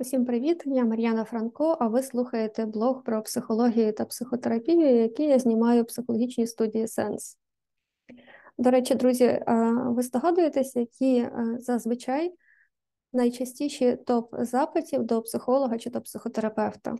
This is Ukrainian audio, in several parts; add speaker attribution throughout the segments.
Speaker 1: Усім привіт! Я Мар'яна Франко, а ви слухаєте блог про психологію та психотерапію, який я знімаю в психологічній студії Сенс. До речі, друзі, ви здогадуєтесь, які зазвичай найчастіші топ-запитів до психолога чи до психотерапевта?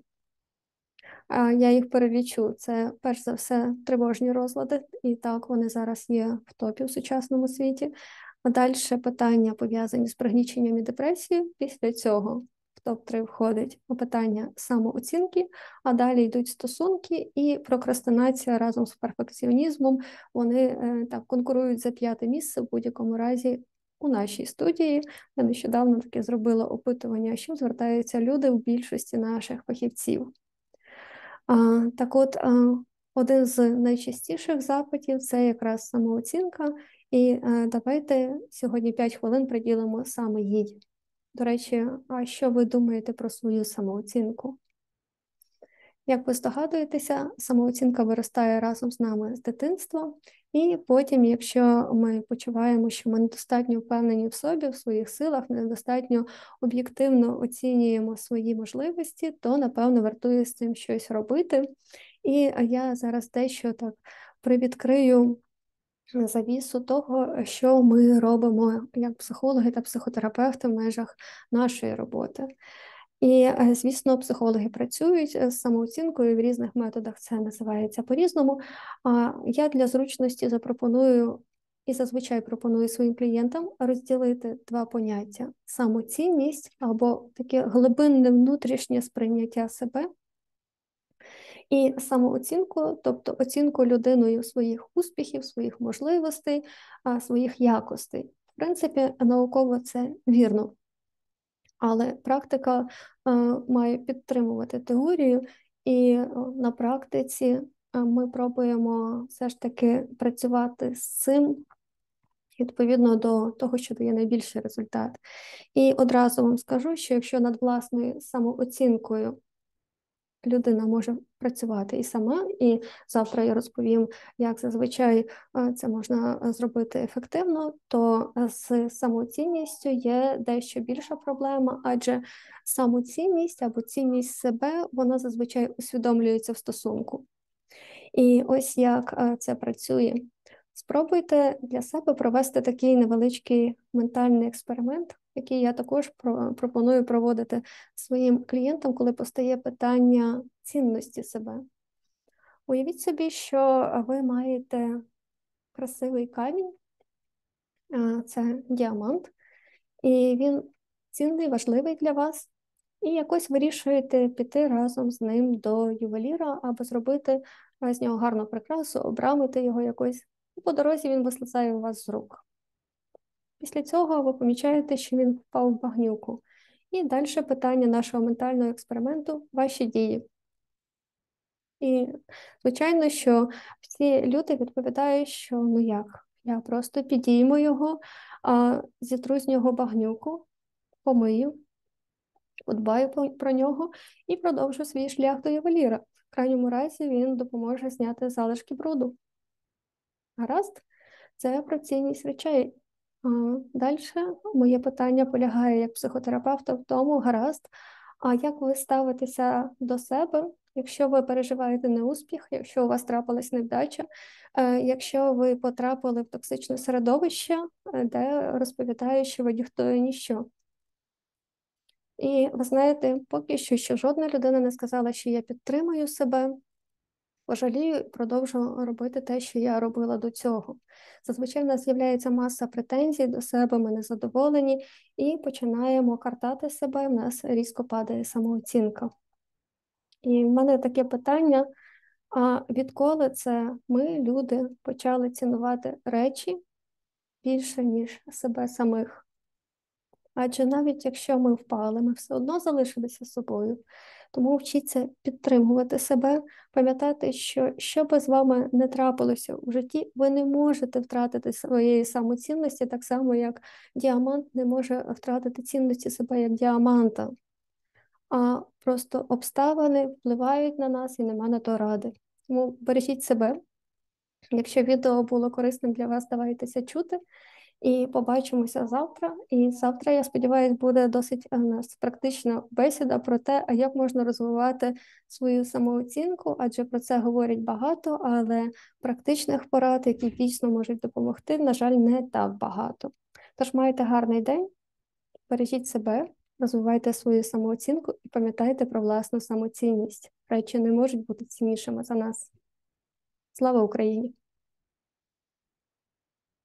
Speaker 1: Я їх перелічу. Це перш за все тривожні розлади, і так вони зараз є в топі в сучасному світі. А далі питання пов'язані з пригніченням і депресією. Після цього в топ-3 входить питання самооцінки, а далі йдуть стосунки і прокрастинація разом з перфекціонізмом. Вони е, так конкурують за п'яте місце в будь-якому разі. У нашій студії я нещодавно таке зробила опитування, що звертаються люди в більшості наших фахівців. Так от, один з найчастіших запитів це якраз самооцінка, і е, давайте сьогодні 5 хвилин приділимо саме їй. До речі, а що ви думаєте про свою самооцінку? Як ви здогадуєтеся, самооцінка виростає разом з нами з дитинства, і потім, якщо ми почуваємо, що ми недостатньо впевнені в собі, в своїх силах, недостатньо об'єктивно оцінюємо свої можливості, то напевно вартує з цим щось робити. І я зараз дещо так привідкрию завісу того, що ми робимо як психологи та психотерапевти в межах нашої роботи. І, е, звісно, психологи працюють з самооцінкою в різних методах, це називається по-різному. А я для зручності запропоную і зазвичай пропоную своїм клієнтам розділити два поняття: самоцінність або таке глибинне внутрішнє сприйняття себе і самооцінку, тобто оцінку людиною своїх успіхів, своїх можливостей, своїх якостей. В принципі, науково це вірно. Але практика має підтримувати теорію, і на практиці ми пробуємо все ж таки працювати з цим відповідно до того, що дає найбільший результат. І одразу вам скажу, що якщо над власною самооцінкою людина може працювати і сама, і завтра я розповім, як зазвичай це можна зробити ефективно, то з самоцінністю є дещо більша проблема, адже самоцінність або цінність себе вона зазвичай усвідомлюється в стосунку. І ось як це працює. Спробуйте для себе провести такий невеличкий ментальний експеримент, який я також пропоную проводити своїм клієнтам, коли постає питання цінності себе. Уявіть собі, що ви маєте красивий камінь, це діамант, і він цінний, важливий для вас. І якось вирішуєте піти разом з ним до ювеліра або зробити з нього гарну прикрасу, обрамити його якось, по дорозі він вислизає у вас з рук. Після цього ви помічаєте, що він впав в багнюку. І далі питання нашого ментального експерименту ваші дії. І, звичайно, що всі люди відповідають, що ну як, я просто підійму його, а, зітру з нього багнюку, помию, подбаю про нього і продовжу свій шлях до ювеліра. В крайньому разі він допоможе зняти залишки бруду. Гаразд, це про цінність речей. Далі моє питання полягає як психотерапевта в тому, гаразд. А як ви ставитеся до себе, якщо ви переживаєте неуспіх, якщо у вас трапилась невдача, е, якщо ви потрапили в токсичне середовище, е, де розповідає, що ви ніхто і ніщо? І ви знаєте, поки що, що жодна людина не сказала, що я підтримую себе, пожалію, продовжу робити те, що я робила до цього. Зазвичай в нас з'являється маса претензій до себе, ми незадоволені, і починаємо картати себе, в нас різко падає самооцінка. І в мене таке питання: а відколи це ми, люди, почали цінувати речі більше, ніж себе самих? Адже навіть якщо ми впали, ми все одно залишилися собою. Тому вчіться підтримувати себе, пам'ятати, що що би з вами не трапилося у житті, ви не можете втратити своєї самоцінності, так само, як діамант не може втратити цінності себе як діаманта. А просто обставини впливають на нас і нема на то ради. Тому бережіть себе. Якщо відео було корисним для вас, давайтеся чути. І побачимося завтра. І завтра, я сподіваюся, буде досить у нас практична бесіда про те, як можна розвивати свою самооцінку, адже про це говорять багато, але практичних порад, які дійсно можуть допомогти, на жаль, не так багато. Тож майте гарний день, бережіть себе, розвивайте свою самооцінку і пам'ятайте про власну самоцінність. Речі не можуть бути ціннішими за нас. Слава Україні!